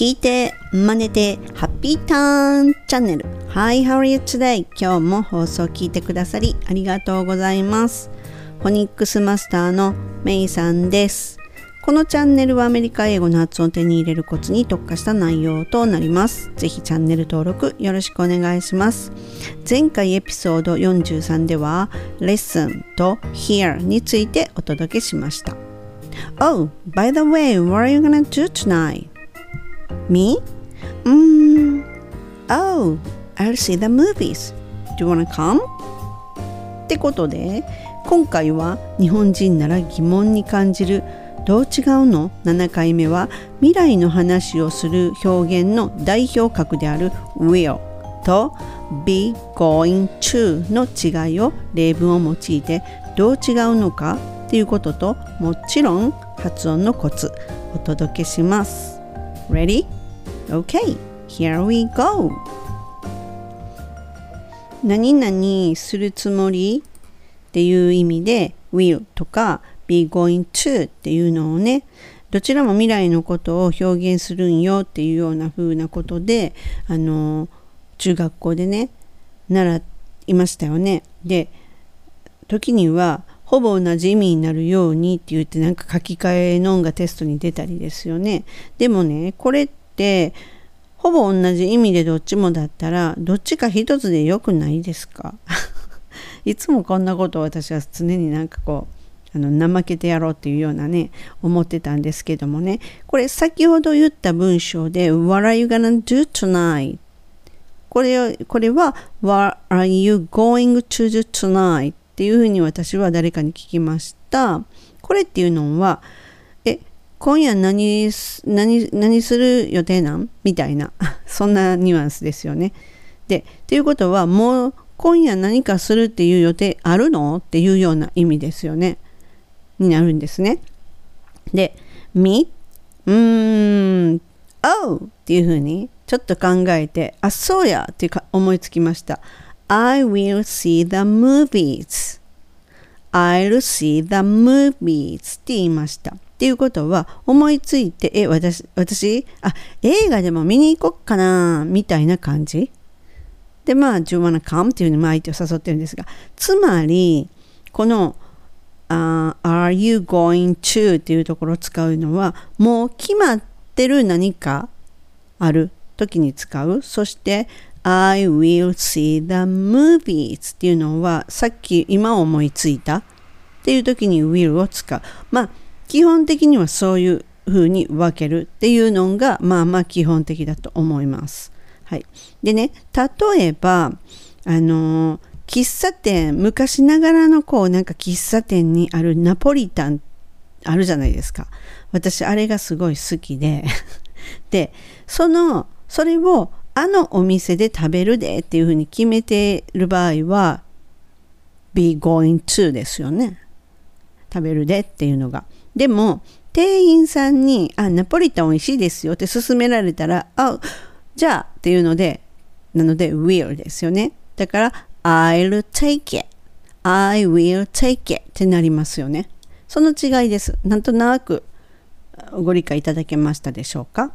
聞いて、真似て、ハッピーターンチャンネル。Hi, how are you today? 今日も放送を聞いてくださりありがとうございます。フォニックスマスターのメイさんです。このチャンネルはアメリカ英語の発音を手に入れるコツに特化した内容となります。ぜひチャンネル登録よろしくお願いします。前回エピソード43では、レッスンと Here についてお届けしました。Oh, by the way, what are you gonna do tonight? Me? Mm, oh, I'll see the movies. Do you wanna come? ってことで今回は日本人なら疑問に感じるどう違うの？7回目は未来の話をする表現の代表格である will と be going to の違いを例文を用いてどう違うのかっていうことともちろん発音のコツお届けします。Ready? Okay, here we go! 何々するつもりっていう意味で will とか be going to っていうのをねどちらも未来のことを表現するんよっていうような風なことであの中学校でね習いましたよね。で時にはほぼ同じ意味になるようにって言ってなんか書き換えのんがテストに出たりですよね。でもねこれってほぼ同じ意味でどっちもだったらどっちか一つでよくないですか？いつもこんなことを私は常になんかこうあの怠けてやろうっていうようなね思ってたんですけどもねこれ先ほど言った文章で What are you gonna do tonight? これこれは What are you going to do tonight? っていうふうに私は誰かに聞きましたこれっていうのは今夜何何何する予定なん？みたいな そんなニュアンスですよね。でということはもう今夜何かするっていう予定あるの？っていうような意味ですよね。になるんですね。で「み」うーん「Oh」っていうふうにちょっと考えて「あそうや」っていうか思いつきました。I will see the movies. I'll see the movies って言いました。っていうことは思いついて、え、私、私、あ、映画でも見に行こっかな、みたいな感じ？で、まあ、do you wanna come? っていうふうに相手を誘ってるんですが、つまり、この、uh, are you going to っていうところを使うのは、もう決まってる何かある時に使う。そして、I will see the movies っていうのは、さっき今思いついたっていう時に will を使う。まあ、基本的にはそういう風に分けるっていうのがまあまあ基本的だと思います。はい、でね例えばあの喫茶店昔ながらのこうなんか喫茶店にあるナポリタンあるじゃないですか。私あれがすごい好きで。でそのそれをあのお店で食べるでっていうふうに決めてる場合は be going to ですよね。食べるでっていうのが。でも店員さんに「あナポリタン美味しいですよ」って勧められたら「あじゃあ」っていうのでなので will ですよね。だから I'll take it I will take it ってなりますよね。その違いです。なんとなくご理解いただけましたでしょうか？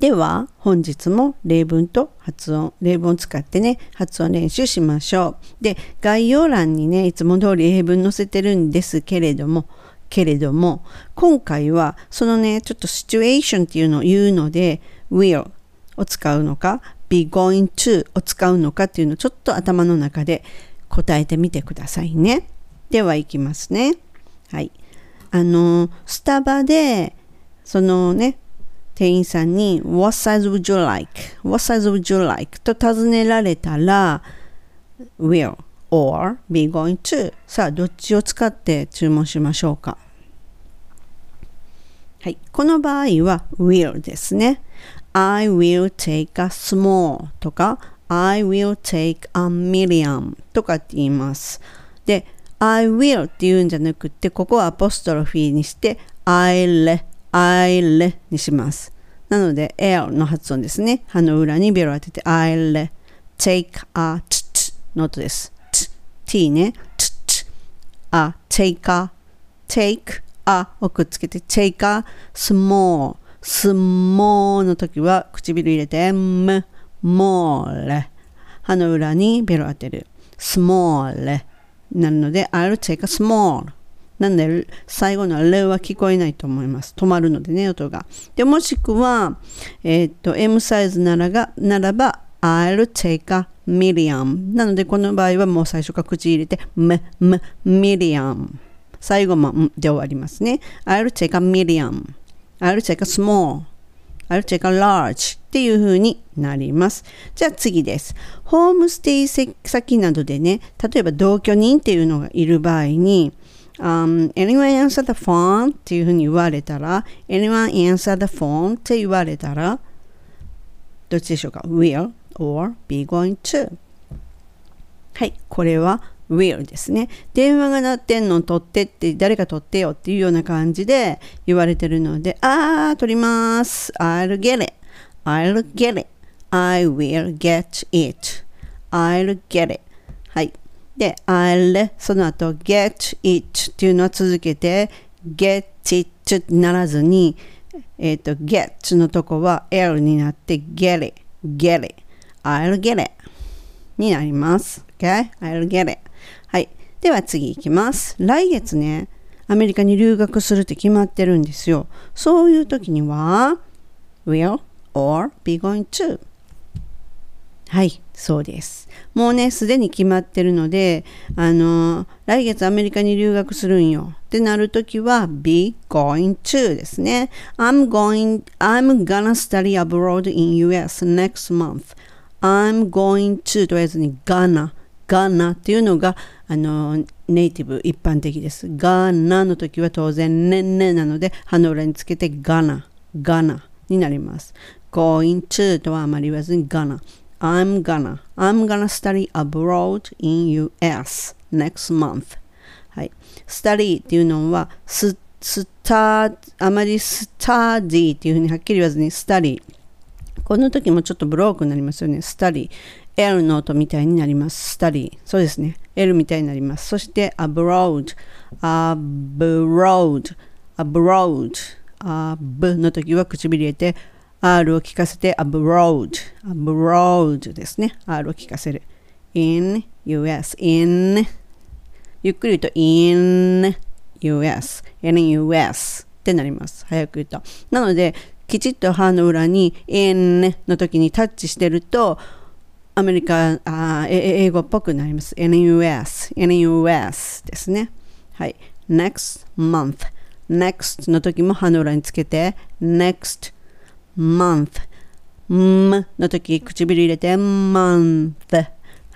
では本日も例文と発音例文を使ってね発音練習しましょう。で概要欄にねいつも通り英文載せてるんですけれどもけれども今回はそのねちょっとシチュエーションっていうのを言うので will を使うのか be going to を使うのかっていうのをちょっと頭の中で答えてみてくださいねではいきますねはいあのスタバでそのね店員さんに What size would you like? What size would you like? と尋ねられたら will or be going to. さあどっちを使って注文しましょうか？はい、この場合は will ですね。I will take a small とか I will take a million とかって言います。で I will って言うんじゃなくてここはアポストロフィーにして I'll I'll にします。なので L の発音ですね。歯の裏にベロ当てて I'll take a チッの音です。T ね、t, t, a, take a, take a をくっつけて take a small, small の時は唇入れて m, more 歯の裏にベロ当てる。small なるので I'll take a small なんで最後の「レ」は聞こえないと思います。止まるのでね、音が。でもしくは、えー、っと、M サイズならがならば、I'll take a ミリアム。なので、この場合はもう最初から口入れて、ム、ム、ミリアム。最後も、ムで終わりますね。I'll take a medium. I'll take a small. I'll take a large. っていうふうになります。じゃあ次です。ホームステイ先などでね、例えば同居人っていうのがいる場合に、um, Anyone answer the phone? っていうふうに言われたら、Anyone answer the phone? って言われたら、どっちでしょうか ?Will? Or be going to. はいこれは will ですね。電話が鳴ってんの取ってって誰か取ってよっていうような感じで言われてるのでああ取ります。I'll get it. I'll get it. I will get it. I'll get it. はい。で、I'll その後 get it っていうのは続けて get it ならずに、えっ、ー、と get のとこは L になって get it, get it, I'll get it になります。Okay? I'll get it. はい。では次いきます。来月ね、アメリカに留学するって決まってるんですよ。そういう時には will or be going to? はい、そうです。もうね、すでに決まってるので、あの、来月アメリカに留学するんよってなるときは、be going to ですね。I'm going, I'm gonna study abroad in US next month. I'm going to と言わずに gonna, gonna っていうのが、あの、ネイティブ一般的です。gonna の時は当然ねんねなので、歯の裏につけて gonna, gonna になります。going to とはあまり言わずに gonna。I'm gonna, I'm gonna study abroad in US next month. はい。study っていうのは、ス、スタあまりスタディっていうふうにはっきり言わずに、スタディ。この時もちょっとブロークになりますよね。スタディ。L の音みたいになります。スタディ。そうですね。L みたいになります。そして、abroad。abroad。abroad。ab の時は唇入れて、R を聞かせて abroad, abroad ですね。R を聞かせる。in US, in ゆっくり言うと in US, in US ってなります。早く言うと。なので、きちっと歯の裏に in の時にタッチしてると、アメリカ、あ英語っぽくなります。NUS NUS ですね。はい。next month, next の時も歯の裏につけて next month。んの時、唇入れて month。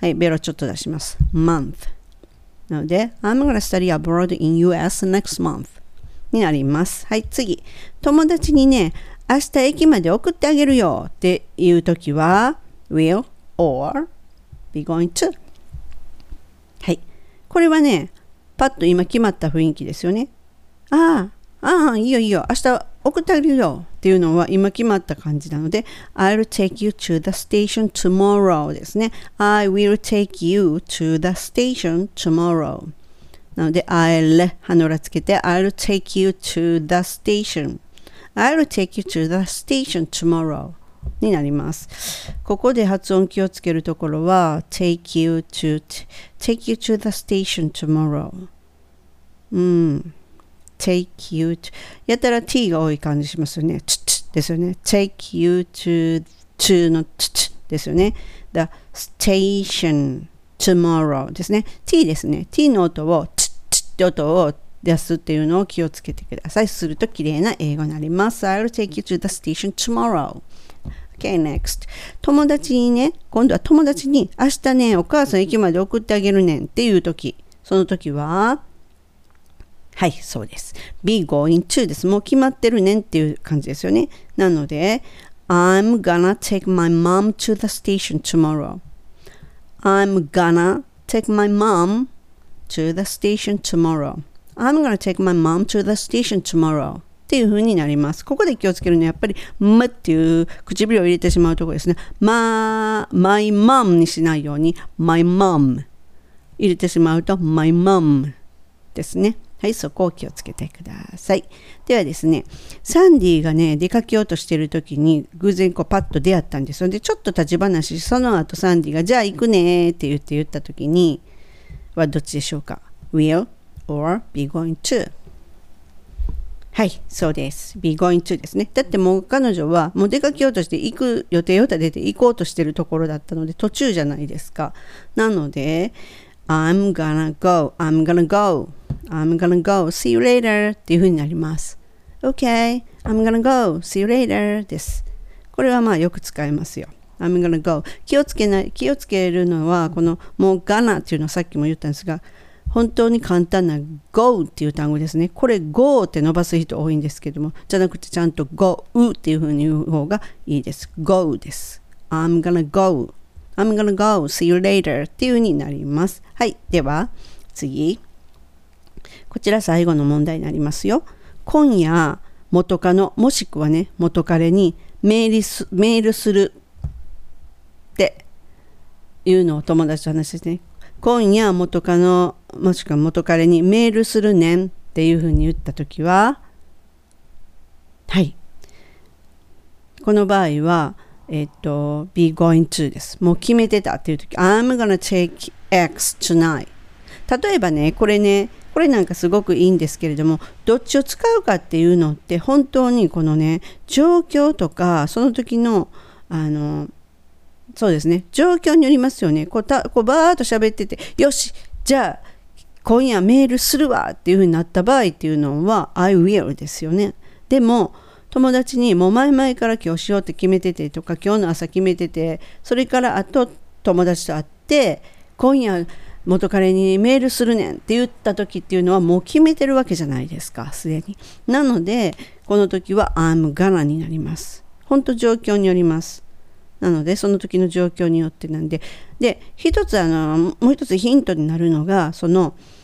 はい、ベロちょっと出します。month。なので、I'm gonna study abroad in US next month になります。はい、次。友達にね、明日駅まで送ってあげるよっていう時は、will or be going to。はい。これはね、パッと今決まった雰囲気ですよね。ああ、ああ、いいよいいよ。明日送ってあげるよっていうのは今決まった感じなので I'll take you to the station tomorrow ですね I will take you to the station tomorrow なので I'll 歯の裏つけて I'll take you to the station I'll take you to the station tomorrow になります。ここで発音気をつけるところは take you to take you to the station tomorrow うん take you to やたら t が多い感じしますよね。つつですよね。take you to, to のつつですよね。the station tomorrow ですね。t ですね。t の音をつつって音をすっていうのを気をつけてください。すると綺麗な英語になります。I'll take you to the station tomorrow. Okay, next. 友達にね、今度は友達に明日ね、お母さん駅まで送ってあげるねんっていう時、その時は、はい、そうです。be going to です。もう決まってるねんっていう感じですよね。なので、I'm gonna take my mom to the station tomorrow. I'm gonna take my mom to the station tomorrow. I'm gonna take my mom to the station tomorrow. っていう風になります。ここで気をつけるのはやっぱり、むっていう唇を入れてしまうところですね。ま、my mom にしないように、my mom 入れてしまうと、my mom ですね。はい、そこを気をつけてください。ではですね、サンディがね、出かけようとしてる時に偶然こうパッと出会ったんですよ。で、ちょっと立ち話、その後サンディが、じゃあ行くねって言って言った時に、はどっちでしょうか ?will or be going to? はい、そうです。be going to ですね。だってもう彼女はもう出かけようとして行く予定を立てて行こうとしてるところだったので途中じゃないですか。なので、I'm gonna go, I'm gonna go, I'm gonna go, see you later っていう風になります。Okay, I'm gonna go, see you later です。これはまあよく使えますよ。I'm gonna go 気をつけない、気をつけるのはこのもう gonna っていうのはさっきも言ったんですが本当に簡単な go っていう単語ですね。これ go って伸ばす人多いんですけども、じゃなくてちゃんと go っていう風に言う方がいいです。go です。I'm gonna go. I'm gonna go. See you later っていう風になります。はい。では、次。こちら最後の問題になりますよ。今夜、元カノ、もしくはね、元彼にメールすメールするっていうのを友達と話してね。今夜元カノもしくは元彼にメールするねんっていうふうに言った時ははい。この場合はえっと be going to です。もう決めてたっていう時 I'm gonna take X tonight 例えばねこれねこれなんかすごくいいんですけれどもどっちを使うかっていうのって本当にこのね状況とかその時のあのそうですね。状況によりますよね。こうたこうバーッと喋っててよしじゃあ今夜メールするわっていう風になった場合っていうのは I will ですよね。でも友達にもう前々から今日しようって決めててとか今日の朝決めててそれからあと友達と会って今夜元彼にメールするねんって言った時っていうのはもう決めてるわけじゃないですかすでに。なのでこの時は I'm gonna になります。本当状況によります。なのでその時の状況によってなんで。で一つあのもう一つヒントになるのがその「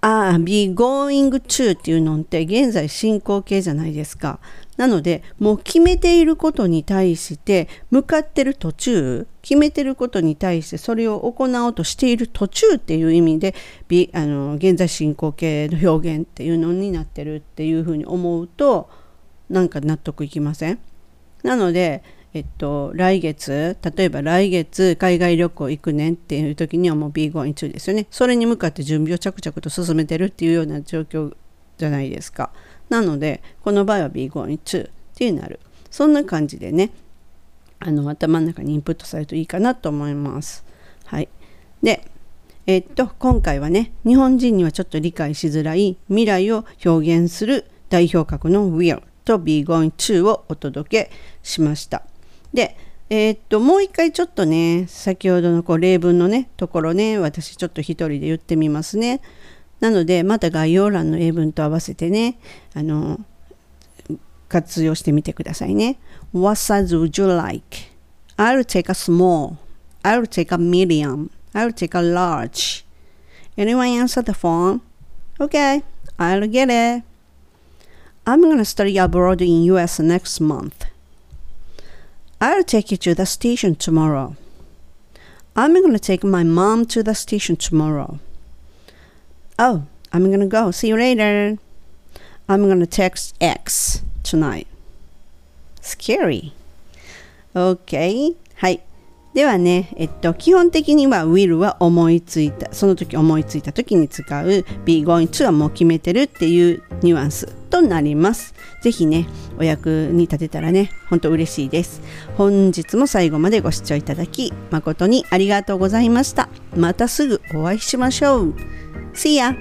ああ be going to」っていうのって現在進行形じゃないですか。なのでもう決めていることに対して向かってる途中決めてることに対してそれを行おうとしている途中っていう意味であの現在進行形の表現っていうのになってるっていうふうに思うとなんか納得いきません？なのでえっと、来月、例えば来月海外旅行行くねんっていう時にはもう be going to ですよね。それに向かって準備を着々と進めてるっていうような状況じゃないですか。なので、この場合は be going to っていうなる。そんな感じでね、あの頭の中にインプットされるといいかなと思います。はい。で、えっと、今回はね、日本人にはちょっと理解しづらい未来を表現する代表格の will と be going to をお届けしました。で、えー、っと、もう一回ちょっとね、先ほどのこう例文のね、ところね、私ちょっと一人で言ってみますね。なので、また概要欄の英文と合わせてね、あの、活用してみてくださいね。What size would you like? I'll take a small. I'll take a medium. I'll take a large. Anyone answer the phone? Okay, I'll get it. I'm gonna study abroad in US next month. I'll take you to the station tomorrow. I'm gonna take my mom to the station tomorrow. Oh, I'm gonna go. See you later. I'm gonna text X tonight. Scary. Okay. はい。ではね、えっと、基本的には will は思いついた、その時思いついた時に使う be going to はもう決めてるっていうニュアンスとなります。ぜひね、お役に立てたらね、ほんと嬉しいです。本日も最後までご視聴いただき、誠にありがとうございました。またすぐお会いしましょう。See ya!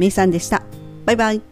めいさんでした。バイバイ。